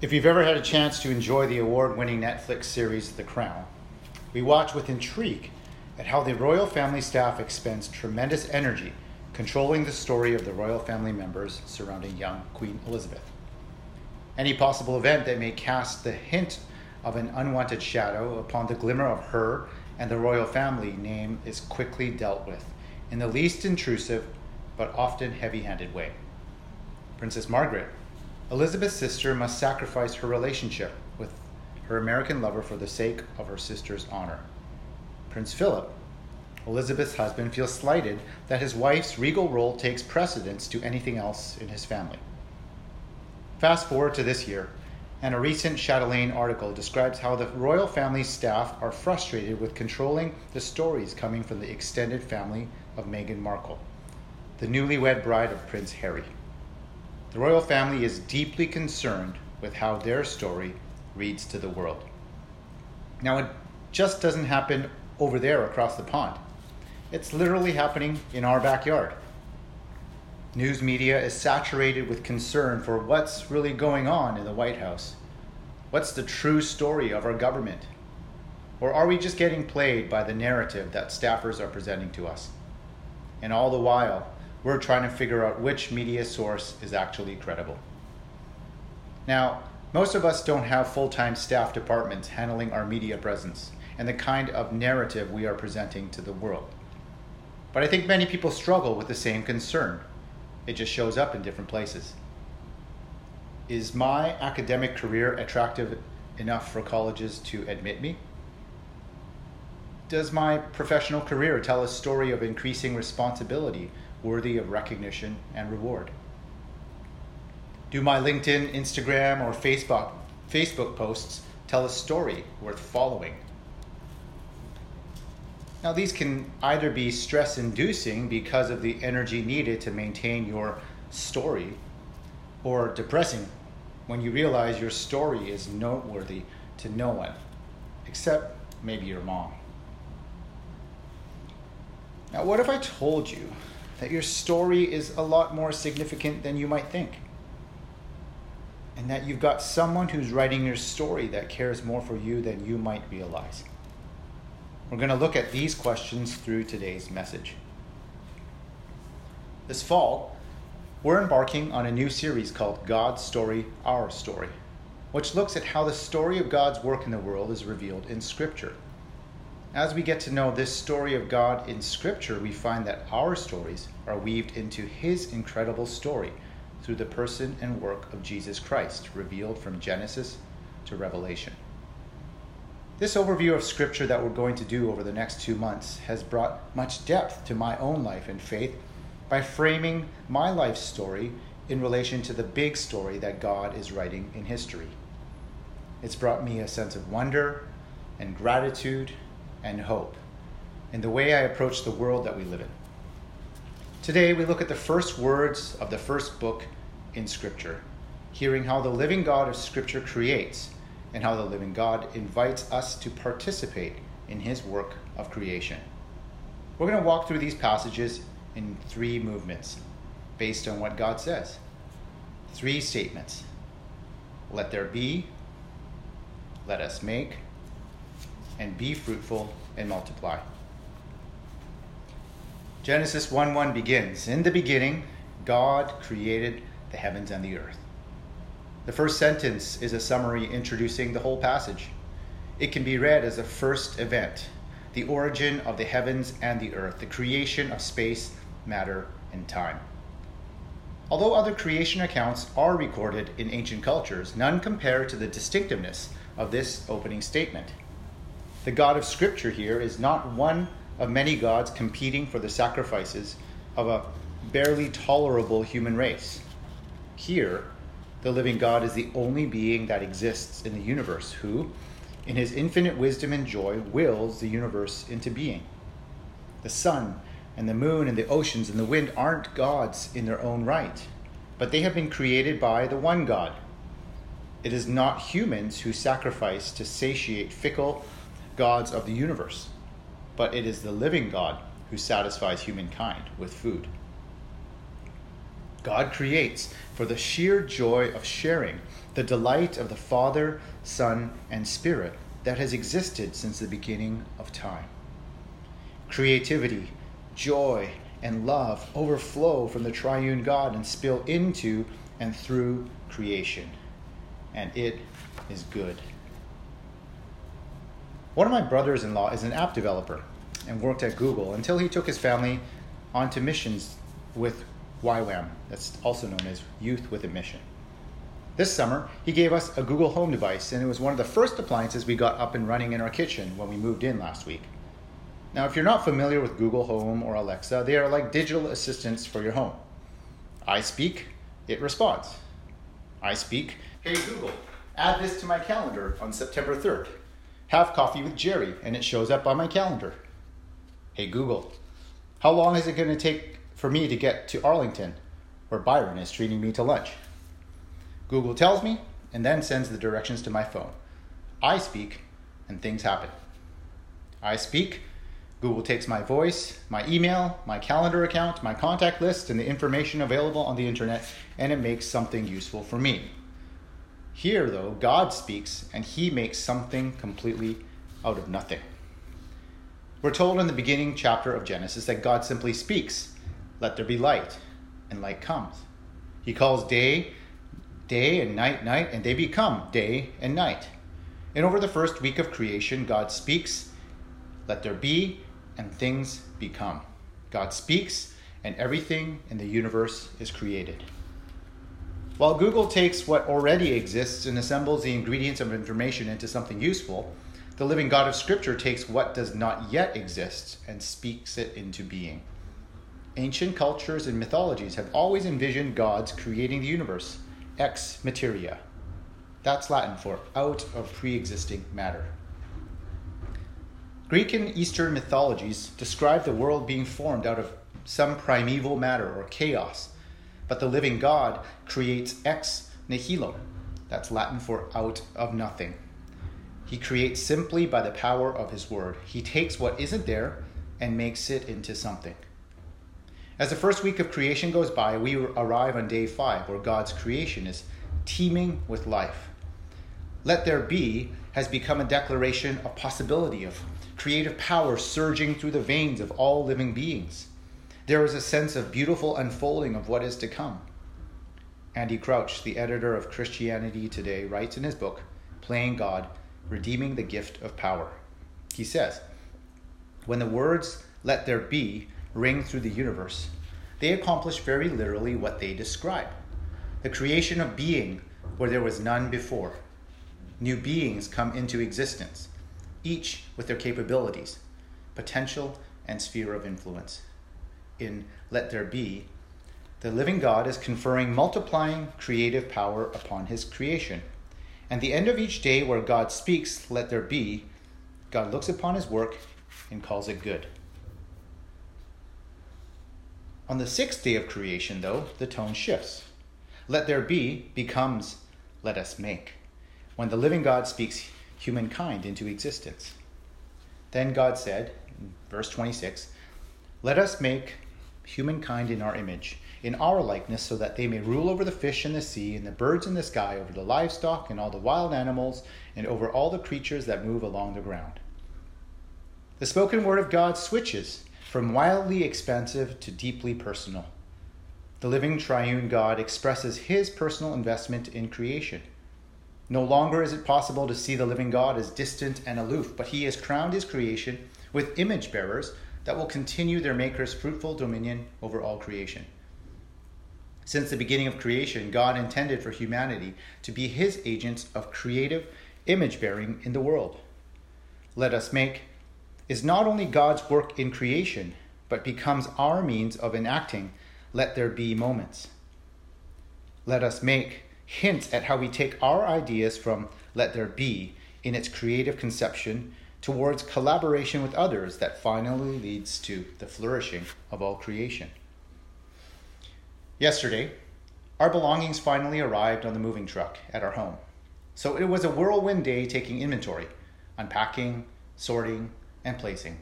If you've ever had a chance to enjoy the award winning Netflix series The Crown, we watch with intrigue at how the royal family staff expends tremendous energy controlling the story of the royal family members surrounding young Queen Elizabeth. Any possible event that may cast the hint of an unwanted shadow upon the glimmer of her and the royal family name is quickly dealt with in the least intrusive but often heavy handed way. Princess Margaret, Elizabeth's sister, must sacrifice her relationship with her American lover for the sake of her sister's honor. Prince Philip, Elizabeth's husband, feels slighted that his wife's regal role takes precedence to anything else in his family. Fast forward to this year, and a recent Chatelaine article describes how the royal family staff are frustrated with controlling the stories coming from the extended family of Meghan Markle, the newlywed bride of Prince Harry. The royal family is deeply concerned with how their story reads to the world. Now, it just doesn't happen over there across the pond. It's literally happening in our backyard. News media is saturated with concern for what's really going on in the White House. What's the true story of our government? Or are we just getting played by the narrative that staffers are presenting to us? And all the while, we're trying to figure out which media source is actually credible. Now, most of us don't have full time staff departments handling our media presence and the kind of narrative we are presenting to the world. But I think many people struggle with the same concern. It just shows up in different places. Is my academic career attractive enough for colleges to admit me? Does my professional career tell a story of increasing responsibility worthy of recognition and reward? Do my LinkedIn, Instagram, or Facebook, Facebook posts tell a story worth following? Now, these can either be stress inducing because of the energy needed to maintain your story, or depressing when you realize your story is noteworthy to no one, except maybe your mom. Now, what if I told you that your story is a lot more significant than you might think? And that you've got someone who's writing your story that cares more for you than you might realize? We're going to look at these questions through today's message. This fall, we're embarking on a new series called God's Story, Our Story, which looks at how the story of God's work in the world is revealed in Scripture. As we get to know this story of God in Scripture, we find that our stories are weaved into His incredible story through the person and work of Jesus Christ, revealed from Genesis to Revelation. This overview of Scripture that we're going to do over the next two months has brought much depth to my own life and faith by framing my life story in relation to the big story that God is writing in history. It's brought me a sense of wonder and gratitude and hope in the way I approach the world that we live in. Today, we look at the first words of the first book in Scripture, hearing how the living God of Scripture creates and how the living God invites us to participate in his work of creation. We're going to walk through these passages in three movements based on what God says. Three statements Let there be, let us make, and be fruitful and multiply. Genesis 1 1 begins In the beginning, God created the heavens and the earth. The first sentence is a summary introducing the whole passage. It can be read as the first event, the origin of the heavens and the earth, the creation of space, matter, and time. Although other creation accounts are recorded in ancient cultures, none compare to the distinctiveness of this opening statement. The God of Scripture here is not one of many gods competing for the sacrifices of a barely tolerable human race. Here, the living God is the only being that exists in the universe who, in his infinite wisdom and joy, wills the universe into being. The sun and the moon and the oceans and the wind aren't gods in their own right, but they have been created by the one God. It is not humans who sacrifice to satiate fickle gods of the universe, but it is the living God who satisfies humankind with food. God creates for the sheer joy of sharing the delight of the Father, Son, and Spirit that has existed since the beginning of time. Creativity, joy, and love overflow from the triune God and spill into and through creation. And it is good. One of my brothers in law is an app developer and worked at Google until he took his family onto missions with YWAM, that's also known as Youth with a Mission. This summer, he gave us a Google Home device, and it was one of the first appliances we got up and running in our kitchen when we moved in last week. Now, if you're not familiar with Google Home or Alexa, they are like digital assistants for your home. I speak, it responds. I speak, hey Google, add this to my calendar on September 3rd. Have coffee with Jerry, and it shows up on my calendar. Hey Google, how long is it going to take for me to get to Arlington, where Byron is treating me to lunch? Google tells me and then sends the directions to my phone. I speak and things happen. I speak, Google takes my voice, my email, my calendar account, my contact list, and the information available on the internet, and it makes something useful for me. Here, though, God speaks and he makes something completely out of nothing. We're told in the beginning chapter of Genesis that God simply speaks, Let there be light, and light comes. He calls day day and night, night, and they become day and night. And over the first week of creation, God speaks, let there be, and things become. God speaks, and everything in the universe is created. While Google takes what already exists and assembles the ingredients of information into something useful, the living God of Scripture takes what does not yet exist and speaks it into being. Ancient cultures and mythologies have always envisioned gods creating the universe ex materia. That's Latin for out of pre existing matter. Greek and Eastern mythologies describe the world being formed out of some primeval matter or chaos, but the living God creates ex nihilo. That's Latin for out of nothing. He creates simply by the power of his word. He takes what isn't there and makes it into something. As the first week of creation goes by, we arrive on day five, where God's creation is teeming with life. Let there be has become a declaration of possibility, of creative power surging through the veins of all living beings. There is a sense of beautiful unfolding of what is to come. Andy Crouch, the editor of Christianity Today, writes in his book, Playing God, Redeeming the Gift of Power. He says, When the words, let there be, ring through the universe, they accomplish very literally what they describe the creation of being where there was none before. New beings come into existence, each with their capabilities, potential, and sphere of influence. In Let There Be, the living God is conferring multiplying creative power upon his creation. And the end of each day where God speaks, Let there be, God looks upon his work and calls it good. On the sixth day of creation, though, the tone shifts. Let there be becomes let us make, when the living God speaks humankind into existence. Then God said, verse 26, Let us make humankind in our image, in our likeness, so that they may rule over the fish in the sea, and the birds in the sky, over the livestock, and all the wild animals, and over all the creatures that move along the ground. The spoken word of God switches from wildly expansive to deeply personal. The living triune God expresses his personal investment in creation. No longer is it possible to see the living God as distant and aloof, but he has crowned his creation with image bearers that will continue their Maker's fruitful dominion over all creation. Since the beginning of creation, God intended for humanity to be his agents of creative image bearing in the world. Let us make is not only God's work in creation, but becomes our means of enacting let there be moments. Let us make hints at how we take our ideas from let there be in its creative conception towards collaboration with others that finally leads to the flourishing of all creation. Yesterday, our belongings finally arrived on the moving truck at our home. So it was a whirlwind day taking inventory, unpacking, sorting, and placing.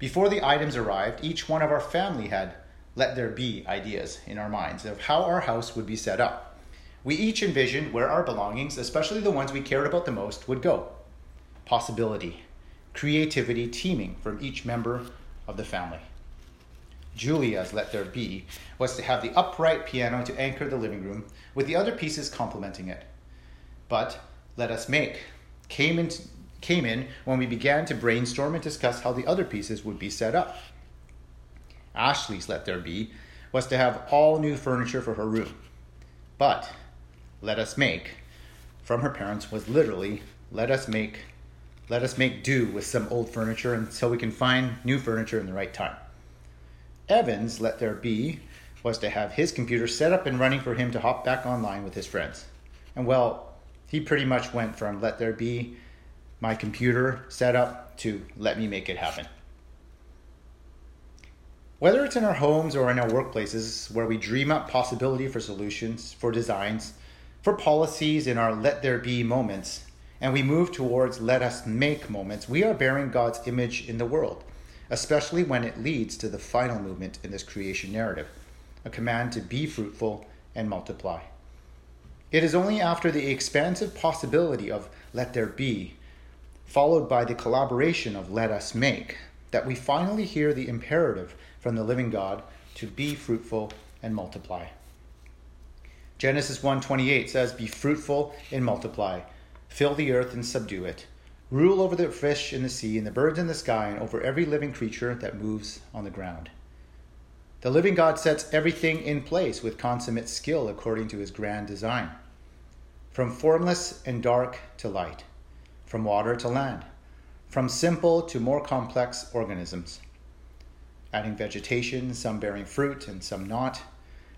Before the items arrived, each one of our family had let there be ideas in our minds of how our house would be set up. We each envisioned where our belongings, especially the ones we cared about the most, would go. Possibility, creativity teeming from each member of the family. Julia's Let There Be was to have the upright piano to anchor the living room, with the other pieces complementing it. But Let Us Make came in, came in when we began to brainstorm and discuss how the other pieces would be set up. Ashley's Let There Be was to have all new furniture for her room. But Let Us Make from her parents was literally let us make let us make do with some old furniture until we can find new furniture in the right time. Evan's Let There Be was to have his computer set up and running for him to hop back online with his friends. And well, he pretty much went from Let There Be my computer set up to Let Me Make It Happen. Whether it's in our homes or in our workplaces where we dream up possibility for solutions, for designs, for policies in our let there be moments, and we move towards let us make moments, we are bearing God's image in the world, especially when it leads to the final movement in this creation narrative a command to be fruitful and multiply. It is only after the expansive possibility of let there be, followed by the collaboration of let us make, that we finally hear the imperative from the living God to be fruitful and multiply. Genesis 1:28 says, "Be fruitful and multiply, fill the earth and subdue it, rule over the fish in the sea and the birds in the sky and over every living creature that moves on the ground." The living God sets everything in place with consummate skill according to his grand design. From formless and dark to light, from water to land, from simple to more complex organisms adding vegetation, some bearing fruit and some not,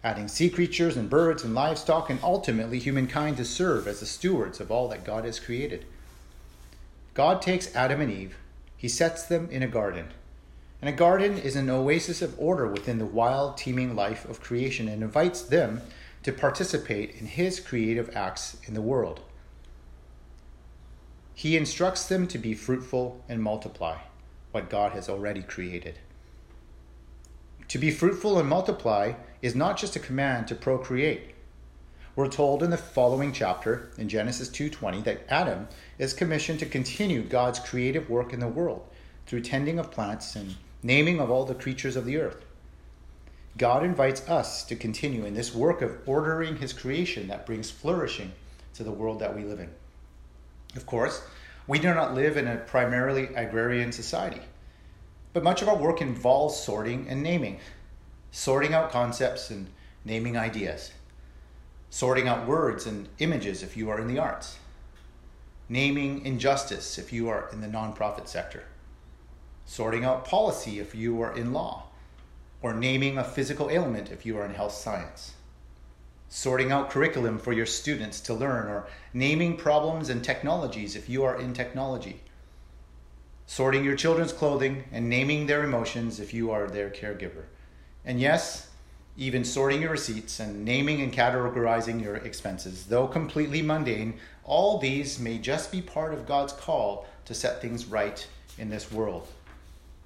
adding sea creatures and birds and livestock, and ultimately humankind to serve as the stewards of all that God has created. God takes Adam and Eve, he sets them in a garden. And a garden is an oasis of order within the wild, teeming life of creation and invites them to participate in his creative acts in the world. He instructs them to be fruitful and multiply what God has already created. To be fruitful and multiply is not just a command to procreate. We're told in the following chapter in Genesis 2:20 that Adam is commissioned to continue God's creative work in the world through tending of plants and naming of all the creatures of the earth. God invites us to continue in this work of ordering his creation that brings flourishing to the world that we live in. Of course, we do not live in a primarily agrarian society. But much of our work involves sorting and naming, sorting out concepts and naming ideas, sorting out words and images if you are in the arts, naming injustice if you are in the nonprofit sector, sorting out policy if you are in law, or naming a physical ailment if you are in health science. Sorting out curriculum for your students to learn, or naming problems and technologies if you are in technology, sorting your children's clothing, and naming their emotions if you are their caregiver. And yes, even sorting your receipts and naming and categorizing your expenses. Though completely mundane, all these may just be part of God's call to set things right in this world.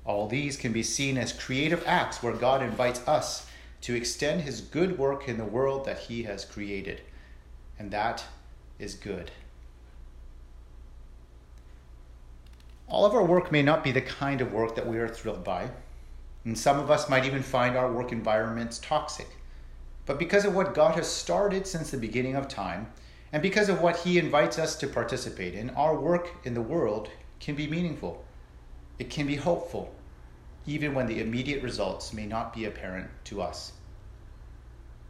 All these can be seen as creative acts where God invites us to extend his good work in the world that he has created. And that is good. All of our work may not be the kind of work that we are thrilled by, and some of us might even find our work environments toxic. But because of what God has started since the beginning of time, and because of what He invites us to participate in, our work in the world can be meaningful. It can be hopeful, even when the immediate results may not be apparent to us.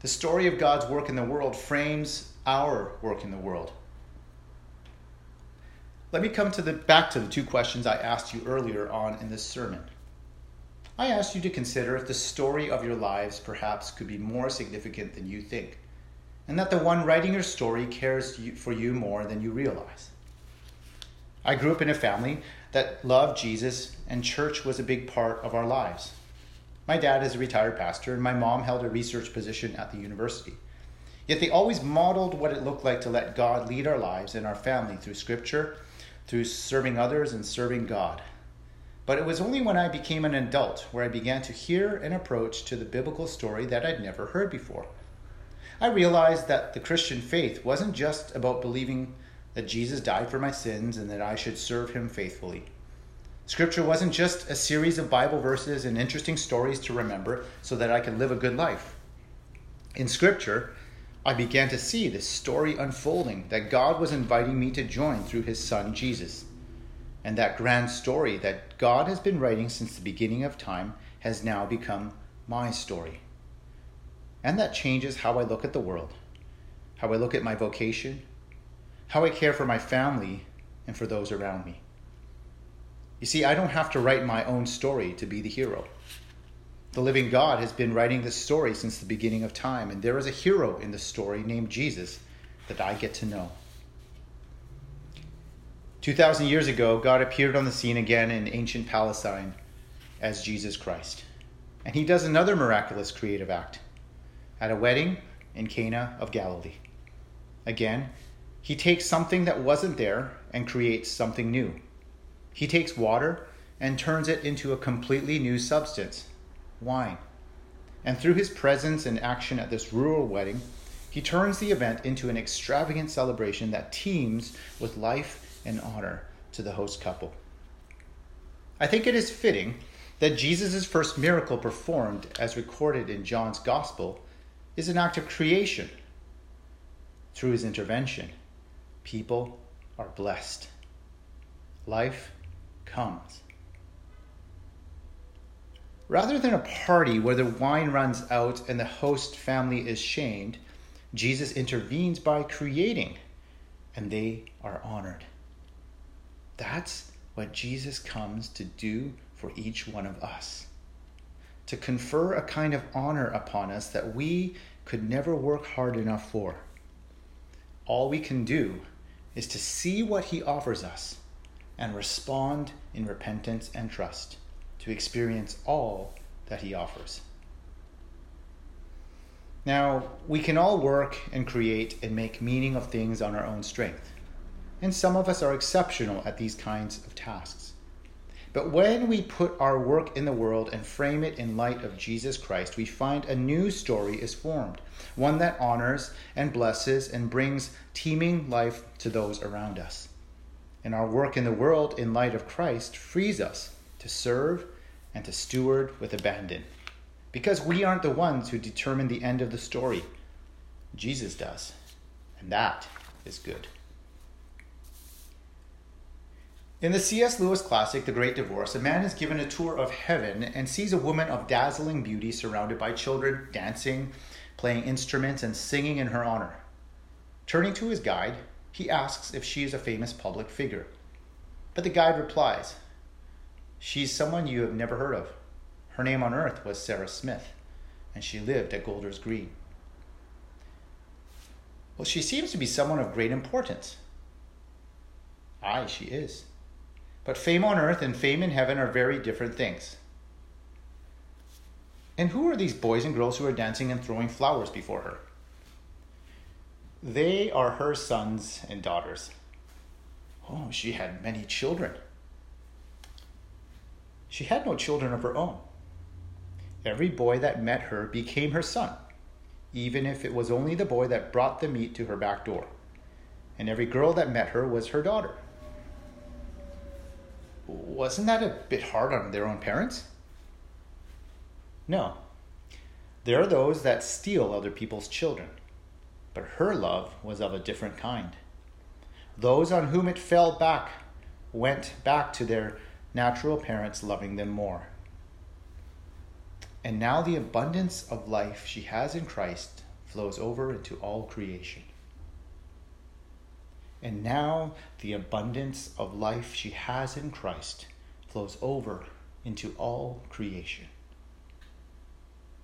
The story of God's work in the world frames our work in the world. Let me come to the, back to the two questions I asked you earlier on in this sermon. I asked you to consider if the story of your lives perhaps could be more significant than you think, and that the one writing your story cares for you more than you realize. I grew up in a family that loved Jesus, and church was a big part of our lives. My dad is a retired pastor, and my mom held a research position at the university. Yet they always modeled what it looked like to let God lead our lives and our family through scripture through serving others and serving God. But it was only when I became an adult where I began to hear an approach to the biblical story that I'd never heard before. I realized that the Christian faith wasn't just about believing that Jesus died for my sins and that I should serve him faithfully. Scripture wasn't just a series of Bible verses and interesting stories to remember so that I could live a good life. In Scripture, I began to see this story unfolding that God was inviting me to join through his Son Jesus. And that grand story that God has been writing since the beginning of time has now become my story. And that changes how I look at the world, how I look at my vocation, how I care for my family and for those around me. You see, I don't have to write my own story to be the hero. The living God has been writing this story since the beginning of time, and there is a hero in the story named Jesus that I get to know. 2,000 years ago, God appeared on the scene again in ancient Palestine as Jesus Christ. And he does another miraculous creative act at a wedding in Cana of Galilee. Again, he takes something that wasn't there and creates something new. He takes water and turns it into a completely new substance wine. And through his presence and action at this rural wedding, he turns the event into an extravagant celebration that teems with life and honor to the host couple. I think it is fitting that Jesus' first miracle performed, as recorded in John's Gospel, is an act of creation. Through his intervention, people are blessed. Life comes. Rather than a party where the wine runs out and the host family is shamed, Jesus intervenes by creating, and they are honored. That's what Jesus comes to do for each one of us to confer a kind of honor upon us that we could never work hard enough for. All we can do is to see what He offers us and respond in repentance and trust to experience all that He offers. Now, we can all work and create and make meaning of things on our own strength, and some of us are exceptional at these kinds of tasks. But when we put our work in the world and frame it in light of Jesus Christ, we find a new story is formed, one that honors and blesses and brings teeming life to those around us. And our work in the world in light of Christ frees us to serve and to steward with abandon. Because we aren't the ones who determine the end of the story, Jesus does. And that is good. In the C.S. Lewis classic, The Great Divorce, a man is given a tour of heaven and sees a woman of dazzling beauty surrounded by children dancing, playing instruments, and singing in her honor. Turning to his guide, he asks if she is a famous public figure. But the guide replies, She's someone you have never heard of. Her name on earth was Sarah Smith, and she lived at Golders Green. Well, she seems to be someone of great importance. Aye, she is. But fame on earth and fame in heaven are very different things. And who are these boys and girls who are dancing and throwing flowers before her? They are her sons and daughters. Oh, she had many children. She had no children of her own. Every boy that met her became her son, even if it was only the boy that brought the meat to her back door. And every girl that met her was her daughter. Wasn't that a bit hard on their own parents? No. There are those that steal other people's children, but her love was of a different kind. Those on whom it fell back went back to their natural parents loving them more. And now the abundance of life she has in Christ flows over into all creation. And now the abundance of life she has in Christ flows over into all creation.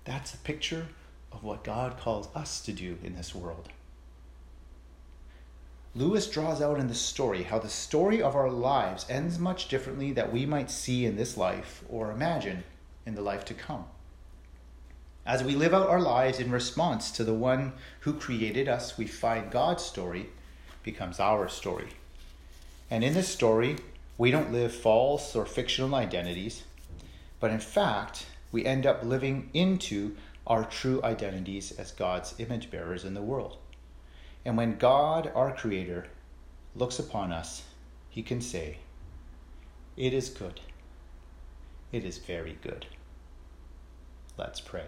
That's a picture of what God calls us to do in this world. Lewis draws out in the story how the story of our lives ends much differently that we might see in this life or imagine in the life to come. As we live out our lives in response to the one who created us, we find God's story becomes our story. And in this story, We don't live false or fictional identities, but in fact, we end up living into our true identities as God's image bearers in the world. And when God, our Creator, looks upon us, he can say, It is good. It is very good. Let's pray.